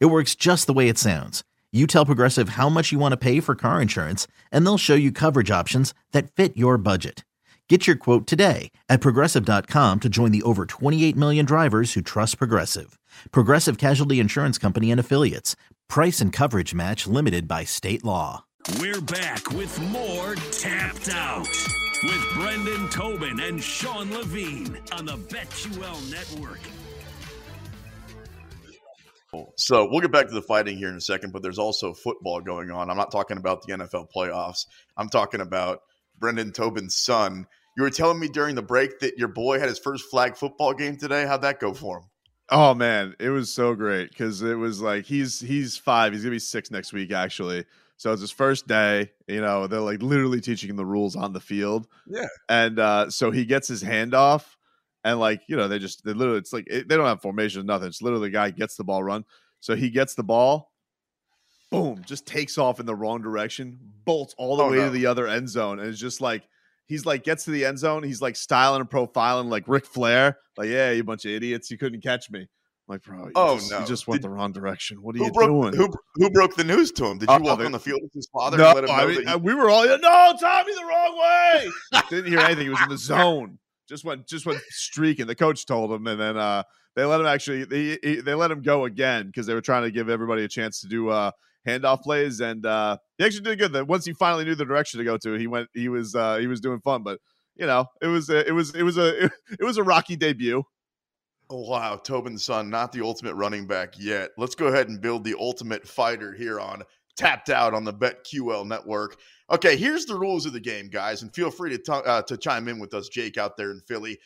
It works just the way it sounds. You tell Progressive how much you want to pay for car insurance, and they'll show you coverage options that fit your budget. Get your quote today at progressive.com to join the over 28 million drivers who trust Progressive. Progressive Casualty Insurance Company and Affiliates. Price and coverage match limited by state law. We're back with more Tapped Out with Brendan Tobin and Sean Levine on the BetQL Network. So we'll get back to the fighting here in a second, but there's also football going on. I'm not talking about the NFL playoffs. I'm talking about Brendan Tobin's son. You were telling me during the break that your boy had his first flag football game today. How'd that go for him? Oh man, it was so great because it was like he's he's five. He's gonna be six next week actually. So it's his first day. You know, they're like literally teaching him the rules on the field. Yeah. And uh, so he gets his handoff, and like you know, they just they literally it's like it, they don't have formation, nothing. It's literally the guy gets the ball run. So he gets the ball, boom, just takes off in the wrong direction, bolts all the Oh, way no. to the other end zone, and it's just like he's like gets to the end zone, he's like styling and profiling like Ric Flair, like yeah, you bunch of idiots, you couldn't catch me. I'm like bro, you Oh, just, no. you just went Did- the wrong direction. What are you broke, doing? who, who broke the news to him? Did you Uh, walk on the field with his father No, and let him know I mean, that uh, we were all no, Tommy, the wrong way. Didn't hear anything. He was in the zone. Just went, just went streaking. The coach told him, and then uh, they let him actually. They he- they let him go again because they were trying to give everybody a chance to do uh, handoff plays, and uh, he actually did good. Then once he finally knew the direction to go to, he went. He was uh, he was doing fun, but you know, it was it was it was a it was a rocky debut. Oh, wow, Tobin's son, not the ultimate running back yet. Let's go ahead and build the ultimate fighter here on Tapped Out on the BetQL network. Okay, here's the rules of the game, guys, and feel free to t- uh, to chime in with us, Jake, out there in Philly.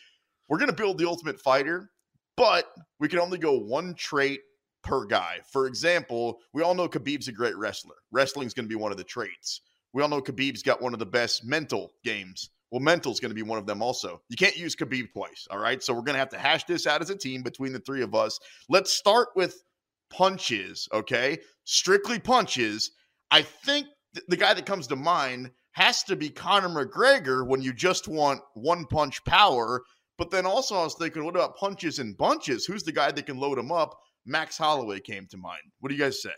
We're gonna build the ultimate fighter, but we can only go one trait per guy. For example, we all know Khabib's a great wrestler. Wrestling's gonna be one of the traits. We all know Khabib's got one of the best mental games. Well, mental's going to be one of them also. You can't use Khabib twice, all right? So we're going to have to hash this out as a team between the three of us. Let's start with punches, okay? Strictly punches. I think th- the guy that comes to mind has to be Conor McGregor when you just want one punch power. But then also I was thinking, what about punches and bunches? Who's the guy that can load them up? Max Holloway came to mind. What do you guys say?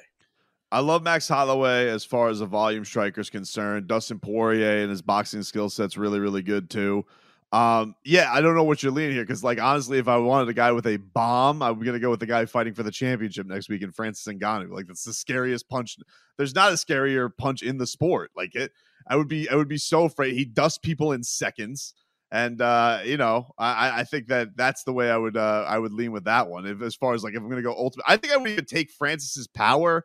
I love Max Holloway as far as a volume striker is concerned. Dustin Poirier and his boxing skill set's really, really good too. Um, yeah, I don't know what you're leaning here because, like, honestly, if I wanted a guy with a bomb, I'm gonna go with the guy fighting for the championship next week in Francis Ngannou. Like, that's the scariest punch. There's not a scarier punch in the sport. Like it, I would be, I would be so afraid. He dusts people in seconds, and uh, you know, I, I think that that's the way I would, uh, I would lean with that one. If as far as like, if I'm gonna go ultimate, I think I would even take Francis's power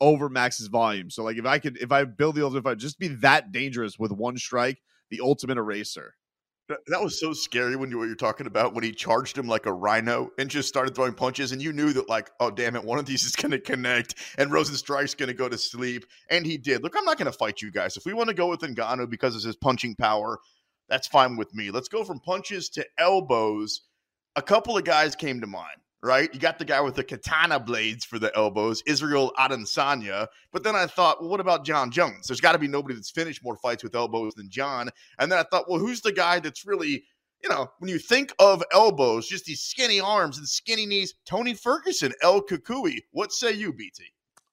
over Max's volume. So like if I could if I build the ultimate fight, just be that dangerous with one strike, the ultimate eraser. That, was so scary when you were talking about when he charged him like a rhino and just started throwing punches, and you knew that like, oh damn it, one of these is going to connect, and Rozenstruik's going to go to sleep, and he did. Look, I'm not going to fight you guys. If we want to go with Ngannou because of his punching power, that's fine with me. Let's go from punches to elbows. A couple of guys came to mind. Right, you got the guy with the katana blades for the elbows, Israel Adesanya. But then I thought, well, what about Jon Jones? There's got to be nobody that's finished more fights with elbows than Jon. And then I thought, well, who's the guy that's really, you know, when you think of elbows, just these skinny arms and skinny knees? Tony Ferguson, El Cucuy. What say you, BT?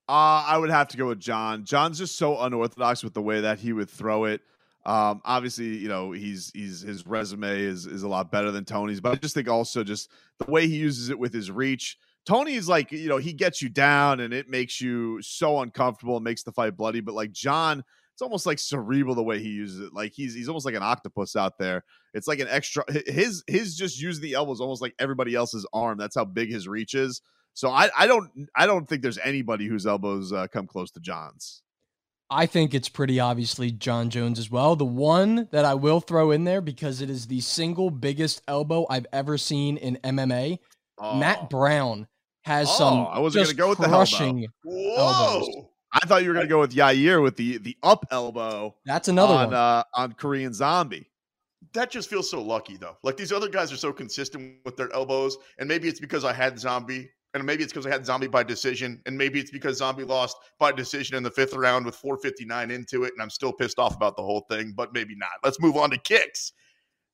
Uh, I would have to go with Jon. Jon's just so unorthodox with the way that he would throw it. Um, obviously, you know, he's he's his resume is is a lot better than Tony's, but I just think also just the way he uses it with his reach. Tony's like, you know, he gets you down and it makes you so uncomfortable and makes the fight bloody. But like Jon, it's almost like cerebral the way he uses it. Like he's he's almost like an octopus out there. It's like an extra his his just using the elbows almost like everybody else's arm. That's how big his reach is. So I, I don't I don't think there's anybody whose elbows uh, come close to Jon's. I think it's pretty obviously Jon Jones as well. The one that I will throw in there because it is the single biggest elbow I've ever seen in MMA. Oh. Matt Brown has Oh, some I wasn't gonna go with the crushing. Whoa. Elbows. I thought you were going to go with Yair with the the up elbow That's another on one. uh, on Korean Zombie. That just feels so lucky though. Like these other guys are so consistent with their elbows, and maybe it's because I had Zombie, and maybe it's because I had Zombie by decision, and maybe it's because Zombie lost by decision in the fifth round with 459 into it, and I'm still pissed off about the whole thing, but maybe not. Let's move on to kicks.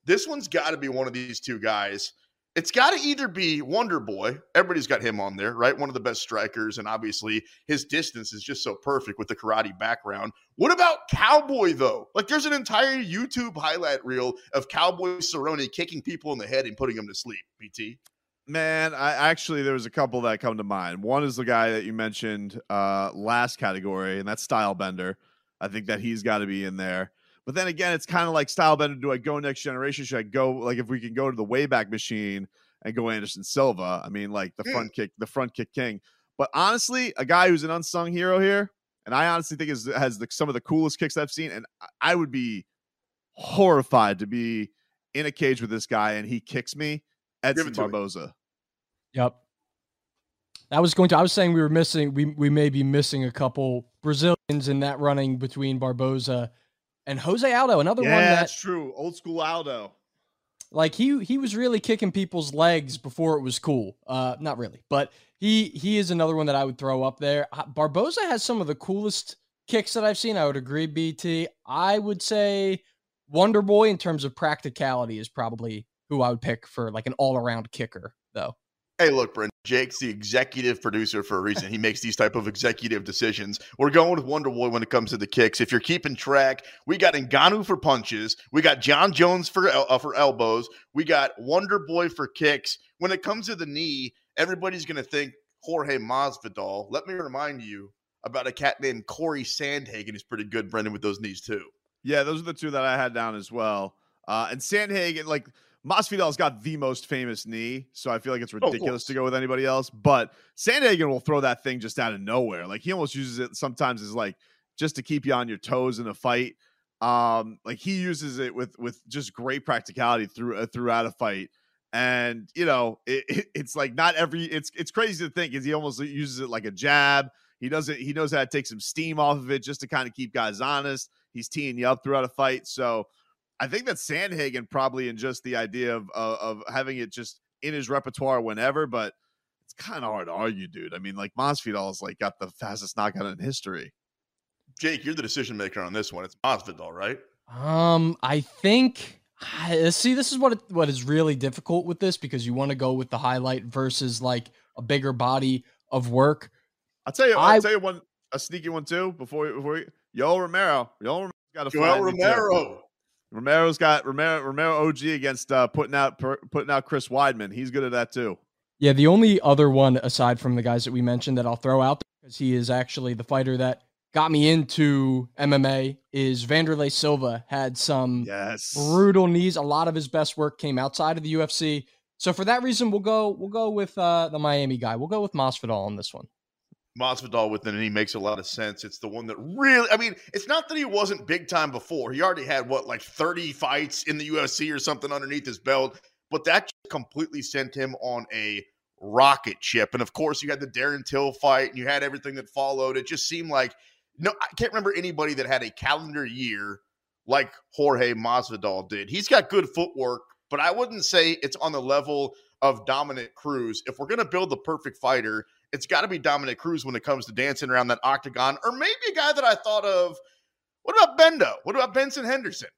This one's got to be one of these two guys. It's got to either be Wonder Boy. Everybody's got him on there, right? One of the best strikers, and obviously his distance is just so perfect with the karate background. What about Cowboy though? Like, there's an entire YouTube highlight reel of Cowboy Cerrone kicking people in the head and putting them to sleep. BT. Man, I actually there was a couple that come to mind. One is the guy that you mentioned uh last category, and that's Stylebender. I think that he's got to be in there. But then again, it's kind of like Stylebender. Do I go next generation? Should I go like if we can go to the Wayback Machine and go Anderson Silva? I mean, like the front kick, the front kick king. But honestly, a guy who's an unsung hero here, and I honestly think is has the, some of the coolest kicks I've seen, and I- I would be horrified to be in a cage with this guy and he kicks me. Edson it to me. Barboza. Yep. I was going to. I was saying we were missing. We we may be missing a couple Brazilians in that running between Barboza and Jose Aldo. Another Yeah, one that that's true. Old school Aldo. like he he was really kicking people's legs before it was cool. Uh, not really, but he he is another one that I would throw up there. Uh, Barboza has some of the coolest kicks that I've seen. I would agree. BT. I would say Wonder Boy in terms of practicality is probably who I would pick for like an all around kicker though. Hey, look, Brent. Jake's the executive producer for a reason. He makes these type of executive decisions. We're going with Wonder Boy when it comes to the kicks. If you're keeping track, we got Ngannou for punches. We got Jon Jones for uh, for elbows. We got Wonder Boy for kicks. When it comes to the knee, everybody's going to think Jorge Masvidal. Let me remind you about a cat named Corey Sandhagen who's pretty good, Brendan, with those knees too. Yeah, those are the two that I had down as well. Uh, and Sandhagen, like Masvidal's got the most famous knee, so I feel like it's of ridiculous to go with anybody else. But Sandhagen will throw that thing just out of nowhere. Like he almost uses it sometimes as like just to keep you on your toes in a fight. Um, like he uses it with with just great practicality through uh, throughout a fight. And you know, it, it- it's like not every. It's it's crazy to think is he almost uses it like a jab. He does it. He knows how to take some steam off of it just to kind of keep guys honest. He's teeing you up throughout a fight. So I think that Sandhagen probably in just the idea of of, of having it just in his repertoire whenever, but it's kind of hard to argue, dude. I mean, like Masvidal's like got the fastest knockout in history. Jake, you're the decision maker on this one. It's Masvidal, right? Um, I think. See, this is what it, what is really difficult with this because you want to go with the highlight versus like a bigger body of work. I'll tell you. I'll I- tell you one a sneaky one too. Before before you, Yoel Romero, Yoel Romero's got a Joel Romero. Romero's got Romero Romero OG against uh, putting out per, putting out Chris Weidman. He's good at that too. Yeah, the only other one aside from the guys that we mentioned that I'll throw out because he is actually the fighter that got me into MMA is Wanderlei Silva had some Yes. brutal knees. A lot of his best work came outside of the UFC. So for that reason, we'll go we'll go with uh, the Miami guy. We'll go with Masvidal on this one. Masvidal with and he makes a lot of sense. It's the one that really, I mean, it's not that he wasn't big time before. He already had what, like 30 fights in the UFC or something underneath his belt, but that just completely sent him on a rocket ship. And of course, you had the Darren Till fight and you had everything that followed. It just seemed like, no, I can't remember anybody that had a calendar year like Jorge Masvidal did. He's got good footwork, but I wouldn't say it's on the level of Dominick Cruz. If we're going to build the perfect fighter, it's got to be Dominick Cruz when it comes to dancing around that octagon, or maybe a guy that I thought of. What about Bendo? What about Benson Henderson?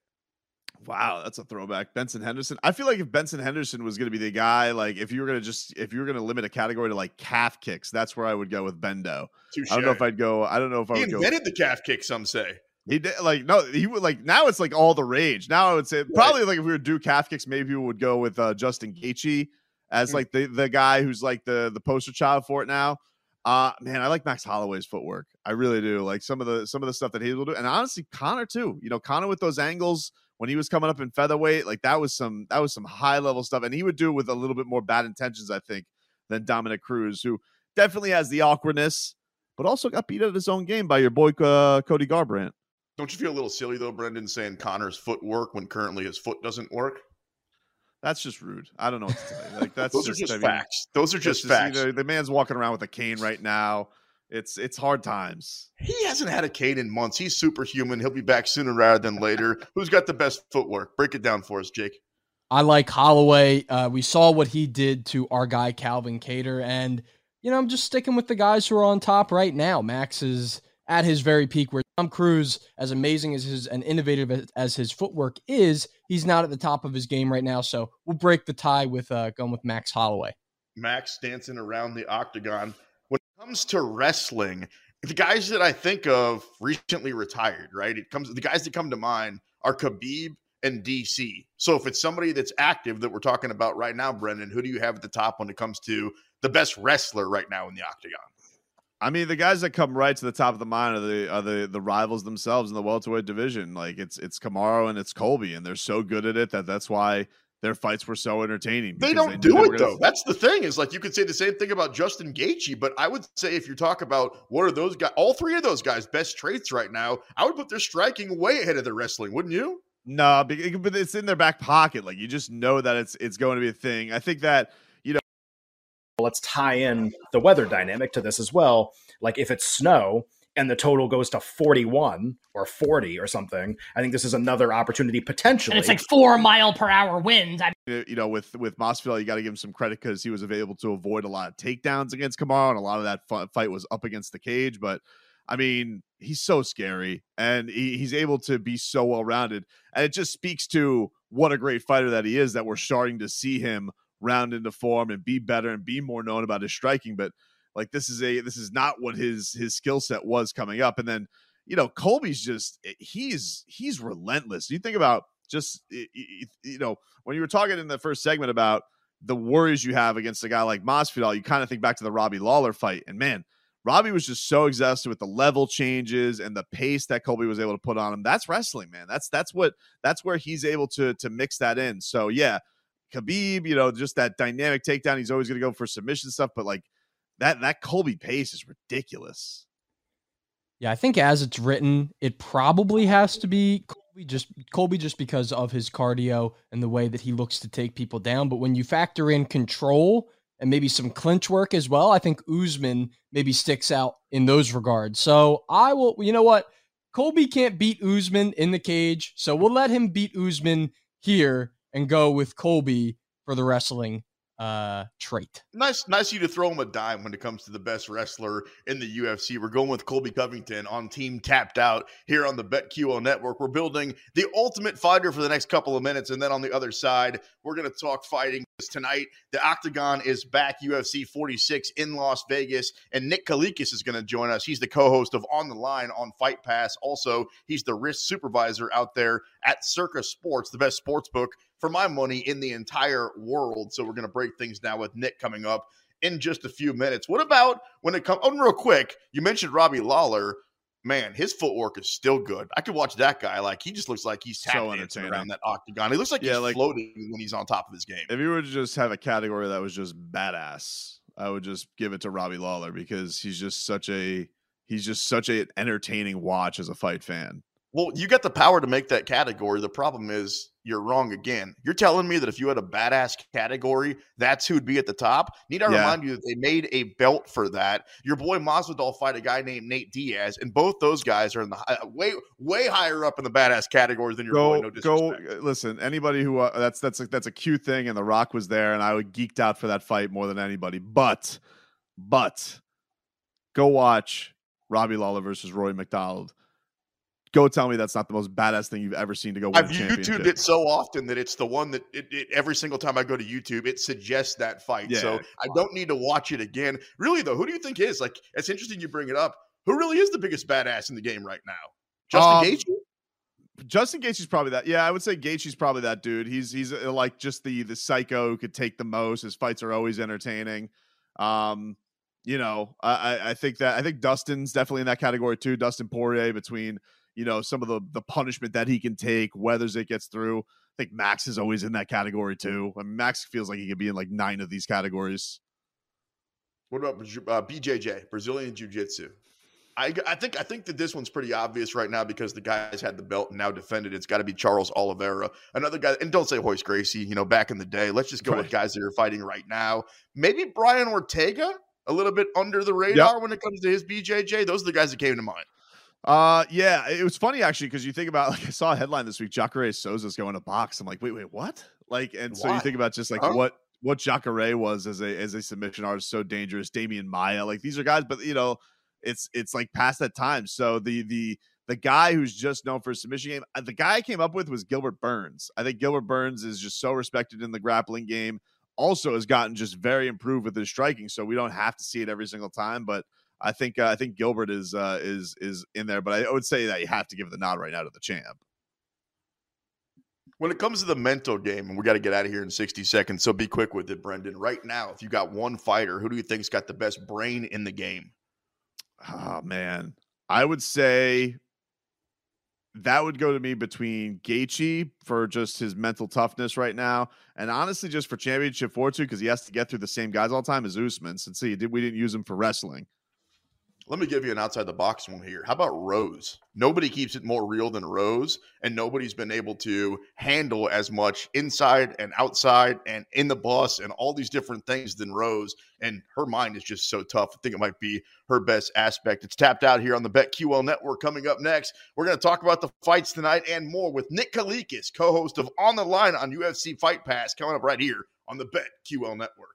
Wow, that's a throwback. Benson Henderson. I feel like if Benson Henderson was going to be the guy, like if you were going to just if you were going to limit a category to like calf kicks, that's where I would go with Bendo. Touche. I don't know if I'd go. I don't know if I he would go. invented the calf kick. Some say. He did like no, he would like now it's like all the rage. Now I would say probably like if we were to do calf kicks, maybe people would go with uh, Justin Gaethje as Mm. like the the guy who's like the the poster child for it now. Uh man, I like Max Holloway's footwork. I really do. Like some of the some of the stuff that he will do, and honestly, Conor too. You know, Conor with those angles when he was coming up in featherweight, like that was some that was some high level stuff, and he would do it with a little bit more bad intentions, I think, than Dominick Cruz, who definitely has the awkwardness, but also got beat at his own game by your boy uh, Cody Garbrandt. Don't you feel a little silly though, Brendan, saying Conor's footwork when currently his foot doesn't work? That's just rude. I don't know what to tell you. Like that's Those just, are just I mean, facts. Those are that's just facts. you know, the man's walking around with a cane right now. It's it's hard times. He hasn't had a cane in months. He's superhuman. He'll be back sooner rather than later. Who's got the best footwork? Break it down for us, Jake. I like Holloway. Uh, we saw what he did to our guy Calvin Kattar, and you know I'm just sticking with the guys who are on top right now. Max is at his very peak, where Dom Cruz, as amazing as his and innovative as his footwork is, he's not at the top of his game right now. So we'll break the tie with uh, going with Max Holloway. Max dancing around the octagon. When it comes to wrestling, the guys that I think of recently retired, right? It comes the guys that come to mind are Khabib and DC. So if it's somebody that's active that we're talking about right now, Brendan, who do you have at the top when it comes to the best wrestler right now in the octagon? I mean, the guys that come right to the top of the mind are the are the the rivals themselves in the welterweight division. Like it's it's Kamaru and it's Colby, and they're so good at it that that's why their fights were so entertaining. They don't knew do they it though. That's the thing. Is like you could say the same thing about Justin Gaethje, but I would say if you talk about what are those guys, all three of those guys' best traits right now, I would put their striking way ahead of their wrestling, wouldn't you? No, but it's in their back pocket. Like you just know that it's it's going to be a thing. I think that let's tie in the weather dynamic to this as well. Like if it's snow and the total goes to 41 or 40 or something, I think this is another opportunity potentially. and it's like four mile per hour winds. I you know, with with Masvidal, you got to give him some credit because he was able to avoid a lot of takedowns against Kamaru, and a lot of that fu- fight was up against the cage. But I mean, he's so scary, and he, he's able to be so well rounded, and it just speaks to what a great fighter that he is. That we're starting to see him round into form and be better and be more known about his striking. But like this is a this is not what his his skill set was coming up, and then you know Colby's just eh, he's he's relentless. You think about just you know when you were talking in the first segment about the worries you have against a guy like Masvidal, you kind of think back to the Robbie Lawler fight, and man, Robbie was just so exhausted with the level changes and the pace that Colby was able to put on him. That's wrestling, man. That's that's what that's where he's able to to mix that in. So yeah, Khabib, you know, just that dynamic takedown. He's always going to go for submission stuff, but like that that Colby pace is ridiculous. Yeah, I think as it's written, it probably has to be Colby just Colby just because of his cardio and the way that he looks to take people down. But when you factor in control and maybe some clinch work as well, I think Usman maybe sticks out in those regards. So I will, you know what? Colby can't beat Usman in the cage, so we'll let him beat Usman here and go with Colby for the wrestling uh trait. Nice, nice you to throw him a dime when it comes to the best wrestler in the UFC. We're going with Colby Covington on Team Tapped Out here on the BetQL Network. We're building the ultimate fighter for the next couple of minutes, and then on the other side, we're going to talk fighting tonight. The Octagon is back, UFC 46 in Las Vegas, and Nick Kalikas is going to join us. He's the co-host of On the Line on Fight Pass. Also, he's the risk supervisor out there at Circa Sports, the best sports book for my money in the entire world. So we're going to break things down with Nick coming up in just a few minutes. What about when it comes? Oh, real quick, you mentioned Robbie Lawler. Man, his footwork is still good. I could watch that guy. Like he just looks like he's So entertaining. around that octagon. He looks like Yeah, he's like- floating when he's on top of his game. If you were to just have a category that was just badass, I would just give it to Robbie Lawler because he's just such a he's just such an entertaining watch as a fight fan. Well, you got the power to make that category. The problem is you're wrong again. You're telling me that if you had a badass category, that's who'd be at the top. Need I Yeah. remind you that they made a belt for that. Your boy Masvidal fight a guy named Nate Diaz, and both those guys are in the hi- way way higher up in the badass categories than your boy. Go No disrespect. uh, listen, anybody who uh, that's that's a, that's a cute thing and The Rock was there and I would geeked out for that fight more than anybody. But but go watch Robbie Lawler versus Rory MacDonald. Go tell me that's not the most badass thing you've ever seen to go I've YouTubed it so often that it's the one that it, it, every single time I go to YouTube, it suggests that fight. So Yeah. I don't need to watch it again. Really, though, who do you think is like? It's interesting you bring it up. Who really is the biggest badass in the game right now? Justin Um, Gaethje. Justin Gaethje's probably that. Yeah, I would say Gaethje's probably that dude. He's he's uh, like just the the psycho who could take the most. His fights are always entertaining. Um, you know, I I- I think that I think Dustin's definitely in that category too. Dustin Poirier between you know some of the the punishment that he can take, weathers it gets through. I think Max is always in that category too. I mean, Max feels like he could be in like nine of these categories. What about uh, BJJ, Brazilian Jiu Jitsu? I, I think I think that this one's pretty obvious right now because the guy's had the belt and now defended. It's got to be Charles Oliveira, another guy. And don't say Royce Gracie. You know, back in the day. Let's just go Right. with guys that are fighting right now. Maybe Brian Ortega, a little bit under the radar when it comes to his BJJ. Those are the guys that came to mind. Uh, yeah, it was funny actually because you think about like I saw a headline this week: Jacare Souza's going to box. I'm like, wait, wait, what? Like, and so you think about just like Huh? what what Jacare was as a as a submission artist, so dangerous. Demian Maia, like these are guys, but you know, it's it's like past that time. So the the the guy who's just known for his submission game, uh, the guy I came up with was Gilbert Burns. I think Gilbert Burns is just so respected in the grappling game. Also, has gotten just very improved with his striking, so we don't have to see it every single time, but. I think uh, I think Gilbert is uh, is is in there, but I would say that you have to give the nod right now to the champ. When it comes to the mental game, and we got to get out of here in 60 seconds, so be quick with it, Brendan. Right now, if you got one fighter, who do you think's got the best brain in the game? Oh man, I would say that would go to me between Gaethje for just his mental toughness right now, and honestly, just for championship fortitude because he has to get through the same guys all the time as Usman. Since he did, we didn't use him for wrestling. Let me give you an outside the box one here. How about Rose? Nobody keeps it more real than Rose, and nobody's been able to handle as much inside and outside and in the bus and all these different things than Rose. And her mind is just so tough. I think it might be her best aspect. It's tapped out here on the BetQL network. Coming up next, we're going to talk about the fights tonight and more with Nick Kalikas, co host of On the Line on UFC Fight Pass, coming up right here on the BetQL network.